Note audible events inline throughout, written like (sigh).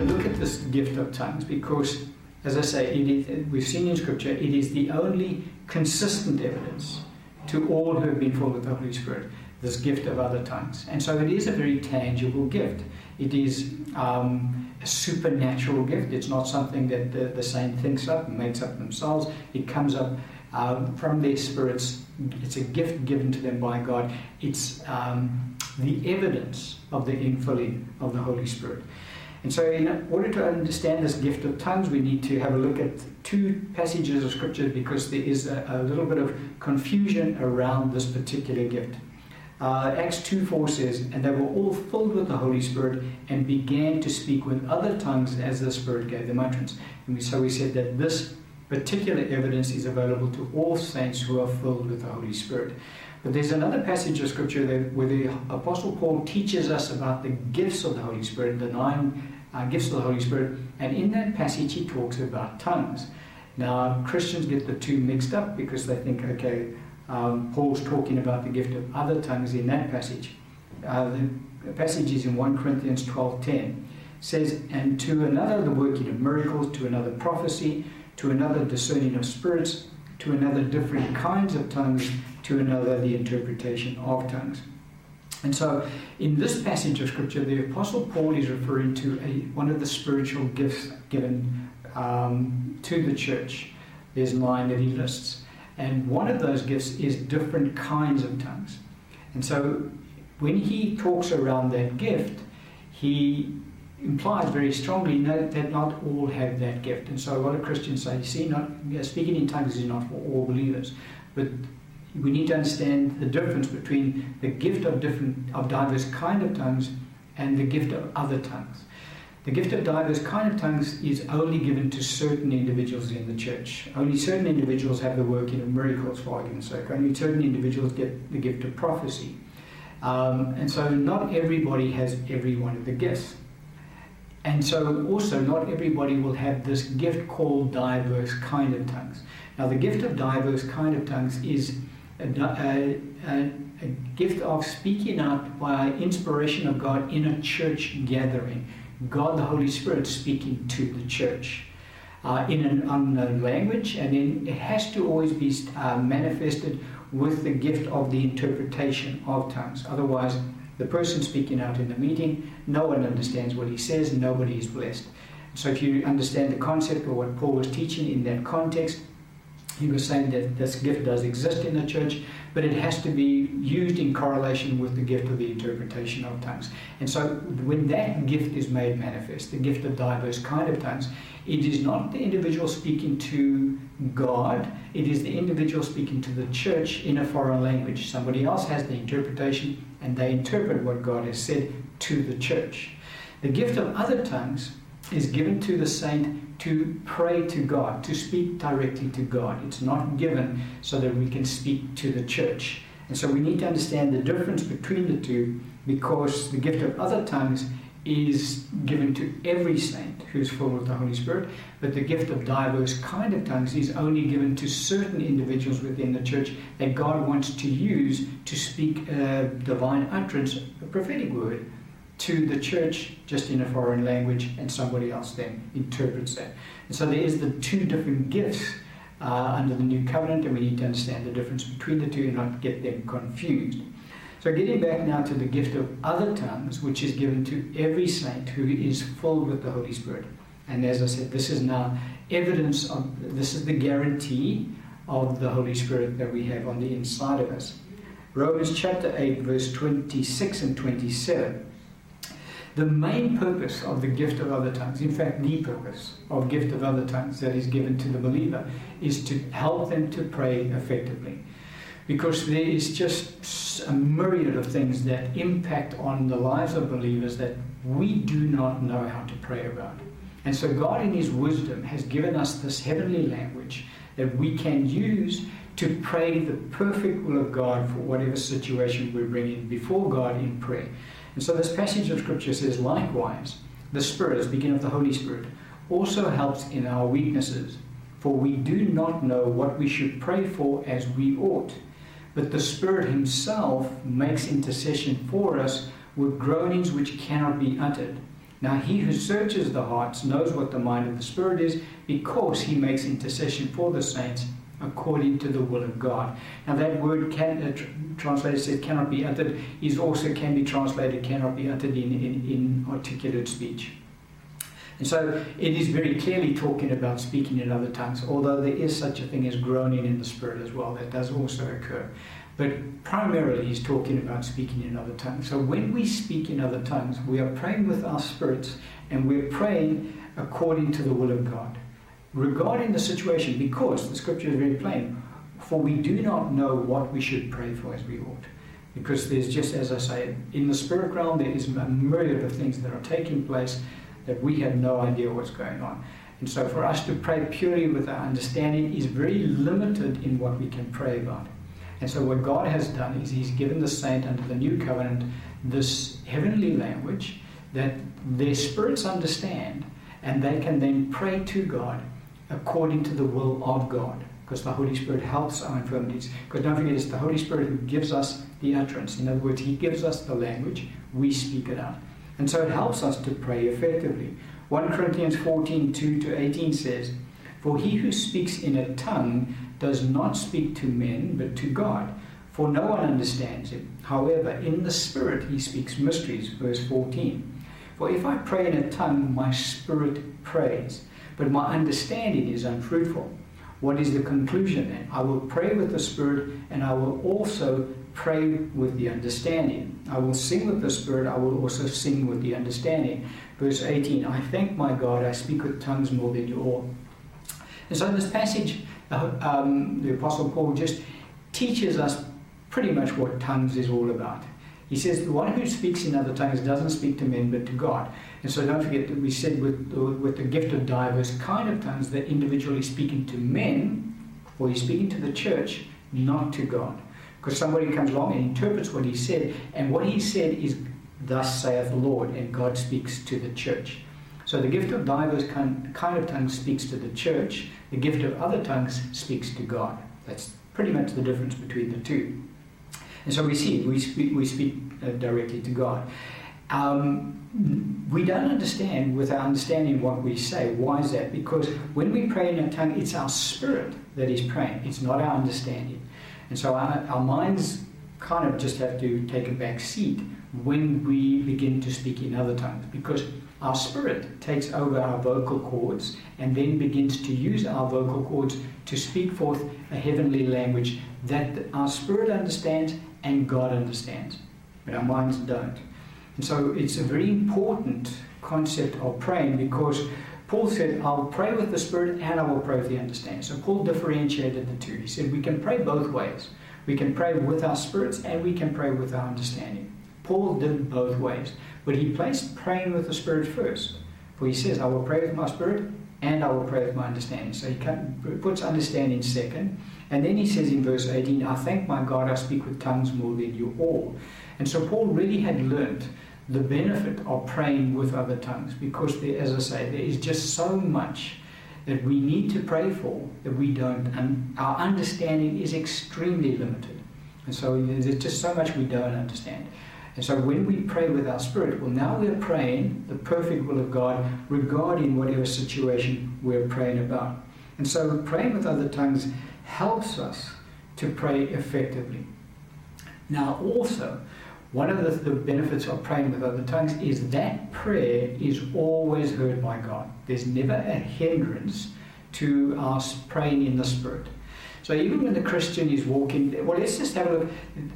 look at this gift of tongues because, as I say, we've seen in Scripture, it is the only consistent evidence to all who have been filled with the Holy Spirit, this gift of other tongues. And so it is a very tangible gift. It is um, a supernatural gift. It's not something that the, the saint thinks up and makes up themselves. It comes up um, from their spirits. It's a gift given to them by God. It's um, the evidence of the infilling of the Holy Spirit. And so, in order to understand this gift of tongues, we need to have a look at two passages of Scripture because there is a, a little bit of confusion around this particular gift. Uh, Acts 2 4 says, And they were all filled with the Holy Spirit and began to speak with other tongues as the Spirit gave them utterance. And so we said that this particular evidence is available to all saints who are filled with the Holy Spirit. But there's another passage of Scripture that, where the Apostle Paul teaches us about the gifts of the Holy Spirit, the nine uh, gifts of the Holy Spirit. And in that passage, he talks about tongues. Now, Christians get the two mixed up because they think, okay, um, Paul's talking about the gift of other tongues in that passage. Uh, the passage is in 1 Corinthians 12.10. says, And to another the working of miracles, to another prophecy, to another discerning of spirits, to another different kinds of tongues, to another the interpretation of tongues. And so, in this passage of Scripture, the Apostle Paul is referring to a, one of the spiritual gifts given um, to the church. There's nine that he lists. And one of those gifts is different kinds of tongues. And so, when he talks around that gift, he implies very strongly that not all have that gift. And so a lot of Christians say, see, not speaking in tongues is not for all believers. But we need to understand the difference between the gift of different of diverse kind of tongues and the gift of other tongues. The gift of diverse kind of tongues is only given to certain individuals in the church. Only certain individuals have the working of miracles, for argument's sake. Only certain individuals get the gift of prophecy. Um, and so not everybody has every one of the gifts. And so also not everybody will have this gift called diverse kind of tongues. Now the gift of diverse kind of tongues is a, a, a, a gift of speaking out by inspiration of God in a church gathering. God the Holy Spirit speaking to the church. Uh, in an unknown language, and then it has to always be uh, manifested with the gift of the interpretation of tongues. Otherwise, the person speaking out in the meeting, no one understands what he says, nobody is blessed. So, if you understand the concept of what Paul was teaching in that context, he was saying that this gift does exist in the church, but it has to be used in correlation with the gift of the interpretation of tongues. And so, when that gift is made manifest, the gift of diverse kind of tongues, it is not the individual speaking to God, it is the individual speaking to the church in a foreign language. Somebody else has the interpretation, and they interpret what God has said to the church. The gift of other tongues is given to the saint to pray to God, to speak directly to God. It's not given so that we can speak to the church. And so we need to understand the difference between the two because the gift of other tongues is given to every saint who's full of the Holy Spirit, but the gift of diverse kind of tongues is only given to certain individuals within the church that God wants to use to speak a divine utterance, a prophetic word, to the church just in a foreign language, and somebody else then interprets that. And so there is the two different gifts uh, under the new covenant, and we need to understand the difference between the two and not get them confused. So, getting back now to the gift of other tongues, which is given to every saint who is filled with the Holy Spirit. And as I said, this is now evidence of this is the guarantee of the Holy Spirit that we have on the inside of us. Romans chapter 8, verse 26 and 27. The main purpose of the gift of other tongues, in fact, the purpose of gift of other tongues that is given to the believer, is to help them to pray effectively because there is just a myriad of things that impact on the lives of believers that we do not know how to pray about. And so, God, in His wisdom, has given us this heavenly language that we can use to pray the perfect will of God for whatever situation we're bringing before God in prayer. And so, this passage of Scripture says, likewise, the Spirit, speaking of the Holy Spirit, also helps in our weaknesses, for we do not know what we should pray for as we ought but the Spirit Himself makes intercession for us with groanings which cannot be uttered. Now, he who searches the hearts knows what the mind of the Spirit is because he makes intercession for the saints according to the will of God. Now, that word can, uh, tr- translated cannot be uttered, is also can be translated cannot be uttered in, in, in articulate speech. And so it is very clearly talking about speaking in other tongues, although there is such a thing as groaning in the spirit as well. That does also occur. But primarily, he's talking about speaking in other tongues. So when we speak in other tongues, we are praying with our spirits and we're praying according to the will of God. Regarding the situation, because the scripture is very plain, for we do not know what we should pray for as we ought. Because there's just, as I say, in the spirit realm, there is a myriad of things that are taking place that we have no idea what's going on. And so for us to pray purely with our understanding is very limited in what we can pray about. And so what God has done is He's given the saint under the new covenant this heavenly language that their spirits understand and they can then pray to God according to the will of God. Because the Holy Spirit helps our infirmities. Because don't forget, it's the Holy Spirit who gives us the utterance. In other words, He gives us the language, we speak it out. And so it helps us to pray effectively. 1 Corinthians 14 2 to 18 says, For he who speaks in a tongue does not speak to men, but to God, for no one understands him. However, in the Spirit he speaks mysteries. Verse 14. For if I pray in a tongue, my spirit prays, but my understanding is unfruitful. What is the conclusion then? I will pray with the Spirit, and I will also pray with the understanding. I will sing with the Spirit, I will also sing with the understanding. Verse 18 I thank my God, I speak with tongues more than you all. And so this passage, uh, um, the Apostle Paul just teaches us pretty much what tongues is all about. He says the one who speaks in other tongues doesn't speak to men but to God. And so don't forget that we said with, with the gift of diverse kind of tongues that individually speaking to men, or he's speaking to the church, not to God. Because somebody comes along and interprets what he said, and what he said is, Thus saith the Lord, and God speaks to the church. So the gift of diverse kind, of tongues speaks to the church, the gift of other tongues speaks to God. That's pretty much the difference between the two. And so we see, we speak, we speak uh, directly to God. Um, we don't understand with our understanding what we say. Why is that? Because when we pray in a tongue, it's our spirit that is praying, it's not our understanding. And so our, our minds kind of just have to take a back seat when we begin to speak in other tongues because our spirit takes over our vocal cords and then begins to use our vocal cords to speak forth a heavenly language that our spirit understands and God understands, but our minds don't. And so it's a very important concept of praying because Paul said, I'll pray with the Spirit and I will pray with the understanding. So Paul differentiated the two. He said, we can pray both ways. We can pray with our spirits and we can pray with our understanding. Paul did both ways, but he placed praying with the Spirit first. For he says, I will pray with my spirit and I will pray with my understanding. So he puts understanding second. And then he says in verse 18, I thank my God I speak with tongues more than you all. And so Paul really had learnt the benefit of praying with other tongues because, there, as I say, there is just so much that we need to pray for that we don't, and our understanding is extremely limited. And so there's just so much we don't understand. And so when we pray with our spirit, well, now we're praying the perfect will of God regarding whatever situation we're praying about. And so praying with other tongues helps us to pray effectively. Now, also, one of the, the, benefits of praying with other tongues is that prayer is always heard by God. There's never a hindrance to us praying in the Spirit. So even when the Christian is walking, well, let's just have a look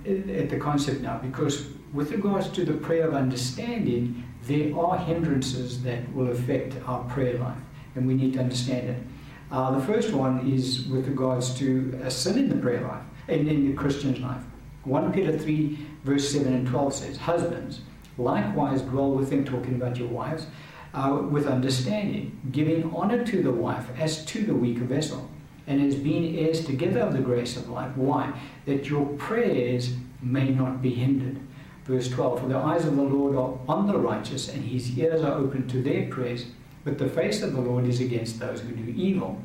at the concept now, because with regards to the prayer of understanding, there are hindrances that will affect our prayer life, and we need to understand it. Uh, the first one is with regards to a sin in the prayer life and in the Christian's life. 1 Peter 3, verse 7 and 12 says, Husbands, likewise dwell with them, talking about your wives, uh, with understanding, giving honor to the wife as to the weaker vessel, and as being heirs together of the grace of life. Why? That your prayers may not be hindered. Verse 12 For the eyes of the Lord are on the righteous, and his ears are open to their prayers, but the face of the Lord is against those who do evil.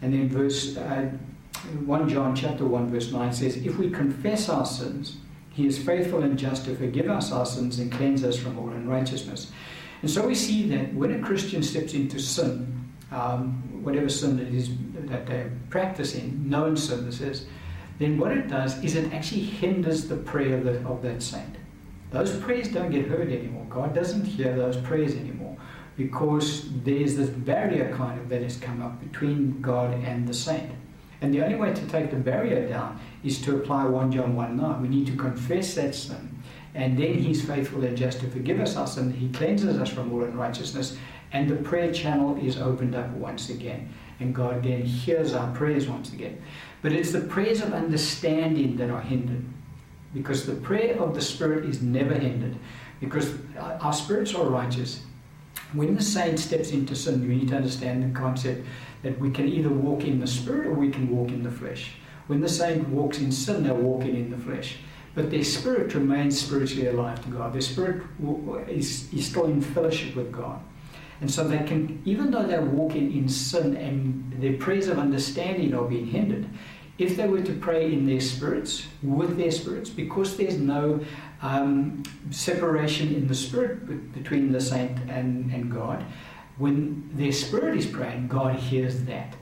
And then verse uh, 1 John chapter 1 verse 9 says, If we confess our sins, he is faithful and just to forgive us our sins and cleanse us from all unrighteousness. And so we see that when a Christian steps into sin, um, whatever sin it is that they're practicing, known sin this is, then what it does is it actually hinders the prayer of, the, of that saint. Those prayers don't get heard anymore. God doesn't hear those prayers anymore because there's this barrier kind of that has come up between God and the saint. And the only way to take the barrier down is to apply 1 John 1 9. We need to confess that sin. And then He's faithful and just to forgive us our sin. He cleanses us from all unrighteousness. And the prayer channel is opened up once again. And God again hears our prayers once again. But it's the prayers of understanding that are hindered. Because the prayer of the Spirit is never hindered. Because our spirits are righteous. When the saint steps into sin, we need to understand the concept that we can either walk in the Spirit or we can walk in the flesh. When the saint walks in sin, they're walking in the flesh. But their spirit remains spiritually alive to God. Their spirit is, is still in fellowship with God. And so they can, even though they're walking in sin and their prayers of understanding are being hindered, if they were to pray in their spirits, with their spirits, because there's no um, separation in the spirit between the saint and, and God, when their spirit is praying, God hears that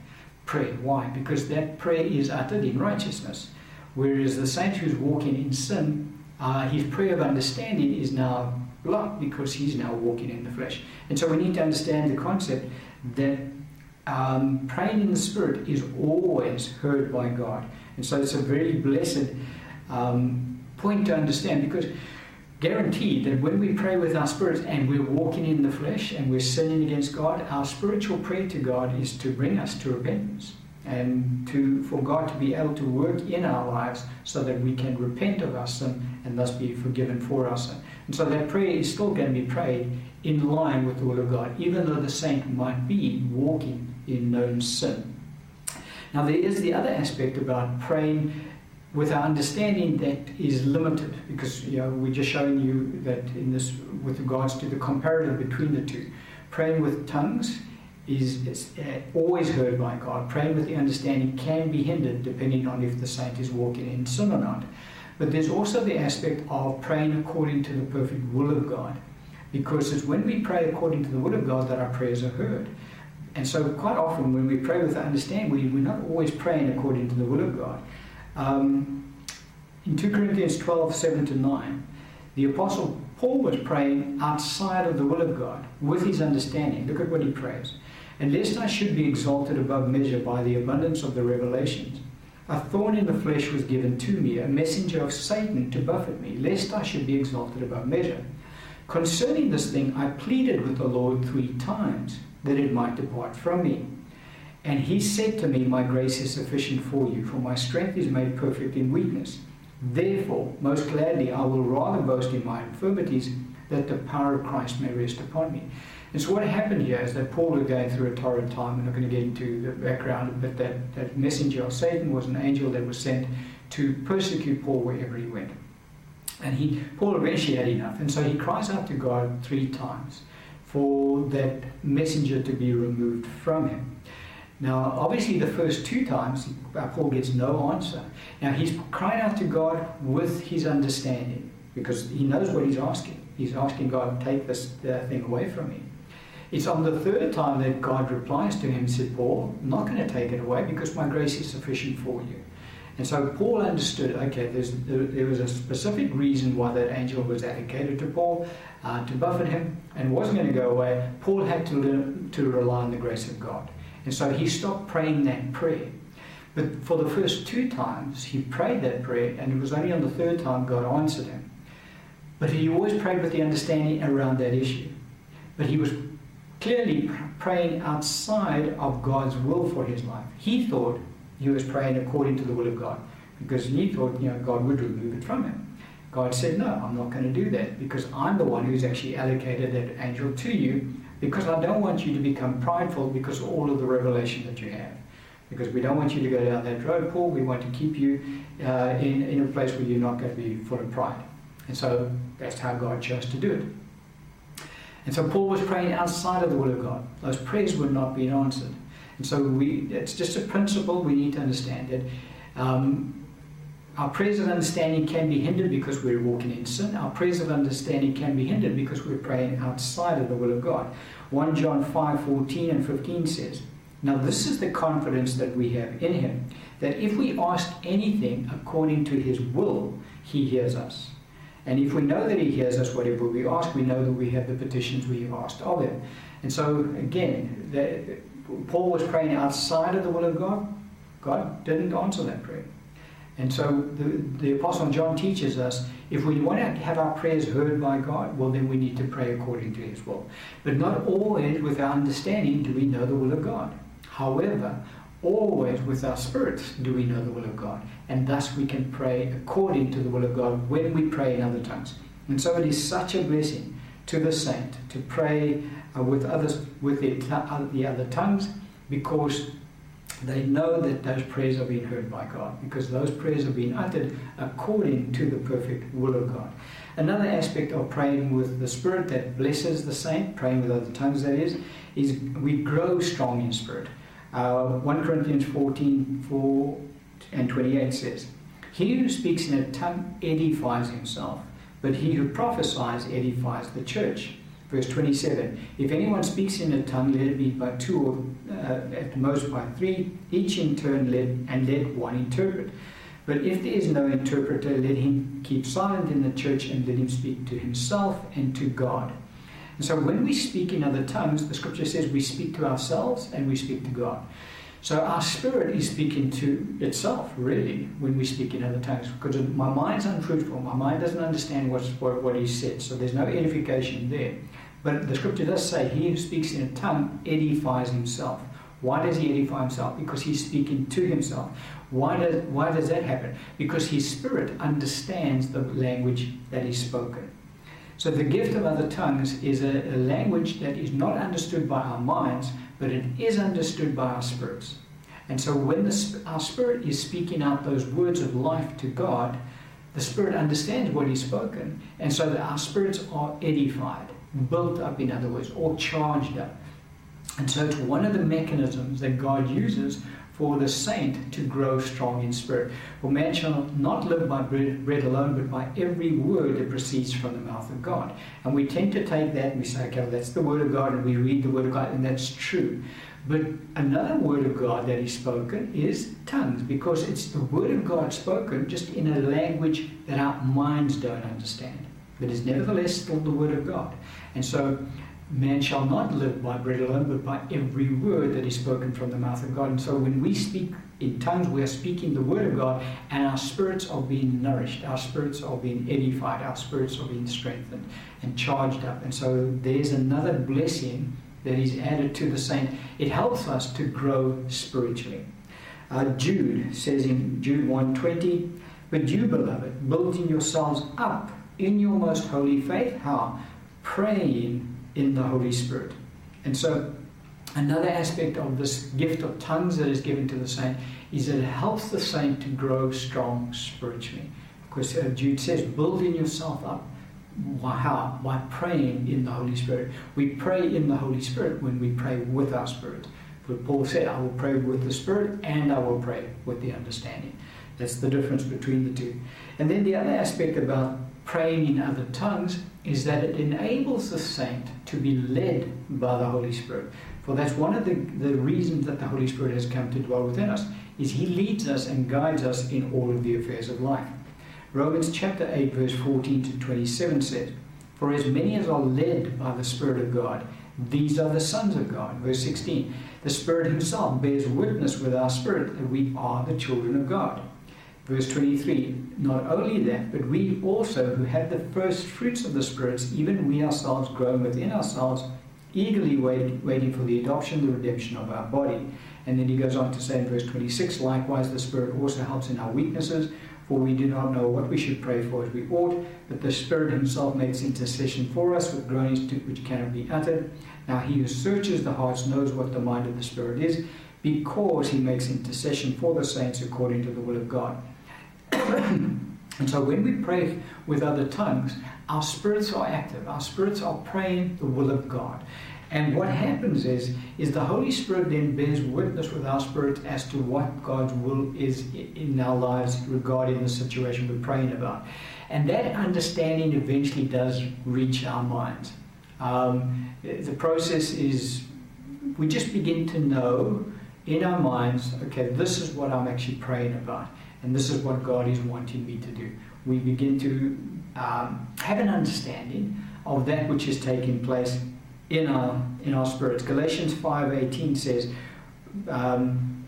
prayer. Why? Because that prayer is uttered in righteousness. Whereas the saint who's walking in sin, uh, his prayer of understanding is now blocked because he's now walking in the flesh. And so we need to understand the concept that um, praying in the Spirit is always heard by God. And so it's a very blessed um, point to understand because guaranteed that when we pray with our spirits and we're walking in the flesh and we're sinning against God, our spiritual prayer to God is to bring us to repentance and to for God to be able to work in our lives so that we can repent of our sin and thus be forgiven for our sin. And so that prayer is still going to be prayed in line with the will of God, even though the saint might be walking in known sin. Now, there is the other aspect about praying with our understanding that is limited because you know we're just showing you that in this with regards to the comparative between the two praying with tongues is, is uh, always heard by god praying with the understanding can be hindered depending on if the saint is walking in sin or not but there's also the aspect of praying according to the perfect will of god because it's when we pray according to the will of God that our prayers are heard. And so, quite often, when we pray with understanding, we, we're not always praying according to the will of God. Um, in 2 Corinthians 12 7 to 9, the Apostle Paul was praying outside of the will of God with his understanding. Look at what he prays. And lest I should be exalted above measure by the abundance of the revelations, a thorn in the flesh was given to me, a messenger of Satan to buffet me, lest I should be exalted above measure. Concerning this thing, I pleaded with the Lord three times that it might depart from me. And he said to me, My grace is sufficient for you, for my strength is made perfect in weakness. Therefore, most gladly, I will rather boast in my infirmities, that the power of Christ may rest upon me. And so, what happened here is that Paul was going through a torrid time. I'm not going to get into the background, but that, that messenger of Satan was an angel that was sent to persecute Paul wherever he went. And he, Paul eventually had enough, and so he cries out to God three times for that messenger to be removed from him. Now, obviously, the first two times, uh, Paul gets no answer. Now, he's crying out to God with his understanding because he knows what he's asking. He's asking God, take this uh, thing away from me. It's on the third time that God replies to him, said, Paul, I'm not going to take it away because my grace is sufficient for you. And so Paul understood, okay, there, there, was a specific reason why that angel was allocated to Paul uh, to buffet him and wasn't going to go away. Paul had to learn to rely on the grace of God. And so he stopped praying that prayer. But for the first two times, he prayed that prayer, and it was only on the third time God answered him. But he always prayed with the understanding around that issue. But he was clearly praying outside of God's will for his life. He thought he was praying according to the will of God because he thought you know God would remove it from him. God said, No, I'm not going to do that because I'm the one who's actually allocated that angel to you because I don't want you to become prideful because of all of the revelation that you have. Because we don't want you to go down that road, Paul. We want to keep you uh, in, in a place where you're not going to be full of pride. And so that's how God chose to do it. And so Paul was praying outside of the will of God. Those prayers were not being answered. And so we, it's just a principle we need to understand that um, Our prayers of understanding can be hindered because we're walking in sin. Our prayers of understanding can be hindered because we're praying outside of the will of God. 1 John 5 14 and 15 says, Now this is the confidence that we have in Him, that if we ask anything according to His will, He hears us. And if we know that He hears us, whatever we ask, we know that we have the petitions we have asked of Him. And so, again, the, Paul was praying outside of the will of God. God didn't answer that prayer. And so the, the Apostle John teaches us if we want to have our prayers heard by God, well, then we need to pray according to His will. But not always with our understanding do we know the will of God. However, always with our spirits do we know the will of God. And thus we can pray according to the will of God when we pray in other tongues. And so it is such a blessing to the saint to pray uh, with others with the, uh, the other tongues because they know that those prayers are being heard by God because those prayers are being uttered according to the perfect will of God. Another aspect of praying with the Spirit that blesses the saint, praying with other tongues that is, is we grow strong in spirit. Uh, 1 Corinthians 14 4 and 28 says, He who speaks in a tongue edifies himself, but he who prophesies edifies the church. Verse 27 If anyone speaks in a tongue, let it be by two or uh, at most by three, each in turn let, and let one interpret. But if there is no interpreter, let him keep silent in the church and let him speak to himself and to God. And so when we speak in other tongues, the scripture says we speak to ourselves and we speak to God. So our spirit is speaking to itself, really, when we speak in other tongues, because my mind's unfruitful. My mind doesn't understand what's, what, what he said, so there's no edification there. But the scripture does say, He who speaks in a tongue edifies himself. Why does he edify himself? Because he's speaking to himself. Why does, why does that happen? Because his spirit understands the language that is spoken. So the gift of other tongues is a, a language that is not understood by our minds, but it is understood by our spirits. And so when the, our spirit is speaking out those words of life to God, the spirit understands what he's spoken, and so that our spirits are edified built up, in other words, or charged up. And so it's one of the mechanisms that God uses for the saint to grow strong in spirit. For man shall not live by bread, alone, but by every word that proceeds from the mouth of God. And we tend to take that and we say, okay, well, that's the word of God, and we read the word of God, and that's true. But another word of God that is spoken is tongues, because it's the word of God spoken just in a language that our minds don't understand. But is nevertheless still the word of God. And so, man shall not live by bread alone, but by every word that is spoken from the mouth of God. And so, when we speak in tongues, we are speaking the word of God, and our spirits are being nourished, our spirits are being edified, our spirits are being strengthened and charged up. And so, there's another blessing that is added to the saint. It helps us to grow spiritually. Uh, Jude says in Jude 120, "But you, beloved, building yourselves up in your most holy faith, how praying in the Holy Spirit. And so, another aspect of this gift of tongues that is given to the saint is that it helps the saint to grow strong spiritually. Because uh, Jude says, building yourself up. How? By praying in the Holy Spirit. We pray in the Holy Spirit when we pray with our spirit. But Paul said, I will pray with the Spirit and I will pray with the understanding. That's the difference between the two. And then the other aspect about praying in other tongues is that it enables the saint to be led by the Holy Spirit. For that's one of the, the reasons that the Holy Spirit has come to dwell within us, is he leads us and guides us in all of the affairs of life. Romans chapter 8, verse 14 to 27 says, For as many as are led by the Spirit of God, these are the sons of God. Verse 16, the Spirit himself bears witness with our spirit that we are the children of God. Verse 23 Not only that, but we also, who have the first fruits of the spirits, even we ourselves growing within ourselves, eagerly wait, waiting for the adoption, the redemption of our body. And then he goes on to say in verse 26 Likewise, the Spirit also helps in our weaknesses, for we do not know what we should pray for as we ought, but the Spirit Himself makes intercession for us with groanings which cannot be uttered. Now, He who searches the hearts knows what the mind of the Spirit is, because He makes intercession for the saints according to the will of God. (coughs) and so when we pray with other tongues, our spirits are active. Our spirits are praying the will of God. And what happens is, is the Holy Spirit then bears witness with our spirit as to what God's will is in our lives regarding the situation we're praying about. And that understanding eventually does reach our minds. Um, the process is we just begin to know in our minds, okay, this is what I'm actually praying about, and this is what God is wanting me to do. We begin to um, have an understanding of that which is taking place in our in our spirits. Galatians five eighteen says. Um,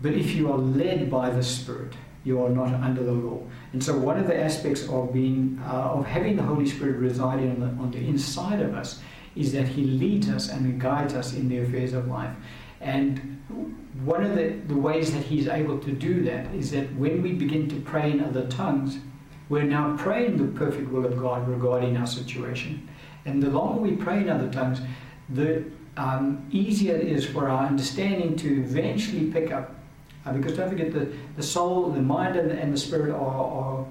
but if you are led by the Spirit, you are not under the law. And so, one of the aspects of being uh, of having the Holy Spirit residing on the, on the inside of us is that He leads us and guides us in the affairs of life. And one of the, the ways that He's able to do that is that when we begin to pray in other tongues, we're now praying the perfect will of God regarding our situation. And the longer we pray in other tongues, the um, easier it is for our understanding to eventually pick up. Uh, because don't forget, the, the soul, the mind, and the, and the spirit are, are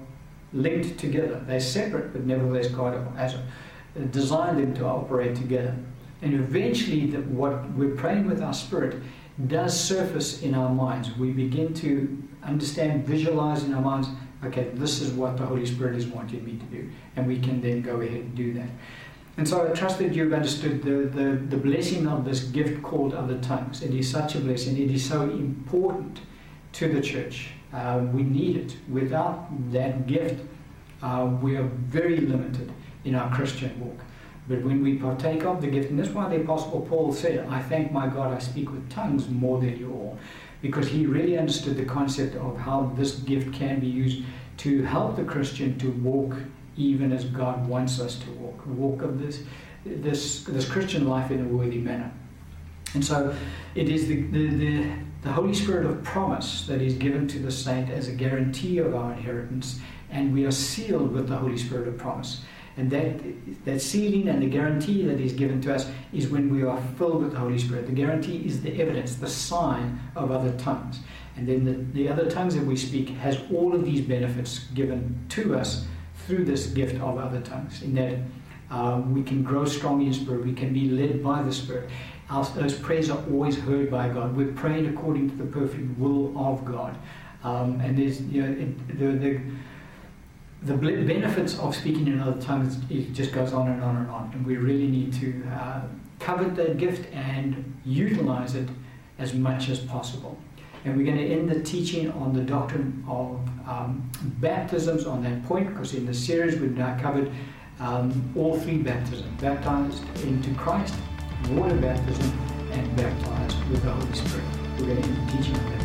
linked together. They're separate, but nevertheless, God has designed them to operate together. And eventually, the, what we're praying with our spirit does surface in our minds. We begin to understand, visualize in our minds, okay, this is what the Holy Spirit is wanting me to do. And we can then go ahead and do that. And so I trust that you've understood the, the, the blessing of this gift called other tongues. It is such a blessing. It is so important to the church. Uh, we need it. Without that gift, uh, we are very limited in our Christian walk. But when we partake of the gift, and that's why the Apostle Paul said, I thank my God I speak with tongues more than you all, because he really understood the concept of how this gift can be used to help the Christian to walk even as God wants us to walk, walk of this, this, this Christian life in a worthy manner. And so it is the, the, the, the Holy Spirit of promise that is given to the saint as a guarantee of our inheritance, and we are sealed with the Holy Spirit of promise. And that, that sealing and the guarantee that is given to us is when we are filled with the Holy Spirit. The guarantee is the evidence, the sign of other tongues. And then the, the other tongues that we speak has all of these benefits given to us through this gift of other tongues. In that um, we can grow strong in Spirit, we can be led by the Spirit. Our, those prayers are always heard by God. We're praying according to the perfect will of God. Um, and there's, you know, it, the, the the benefits of speaking in other tongues it just goes on and on and on, and we really need to uh, covet that gift and utilize it as much as possible. And we're going to end the teaching on the doctrine of um, baptisms on that point, because in the series we've now covered um, all three baptisms baptized into Christ, water baptism, and baptized with the Holy Spirit. We're going to end the teaching on that.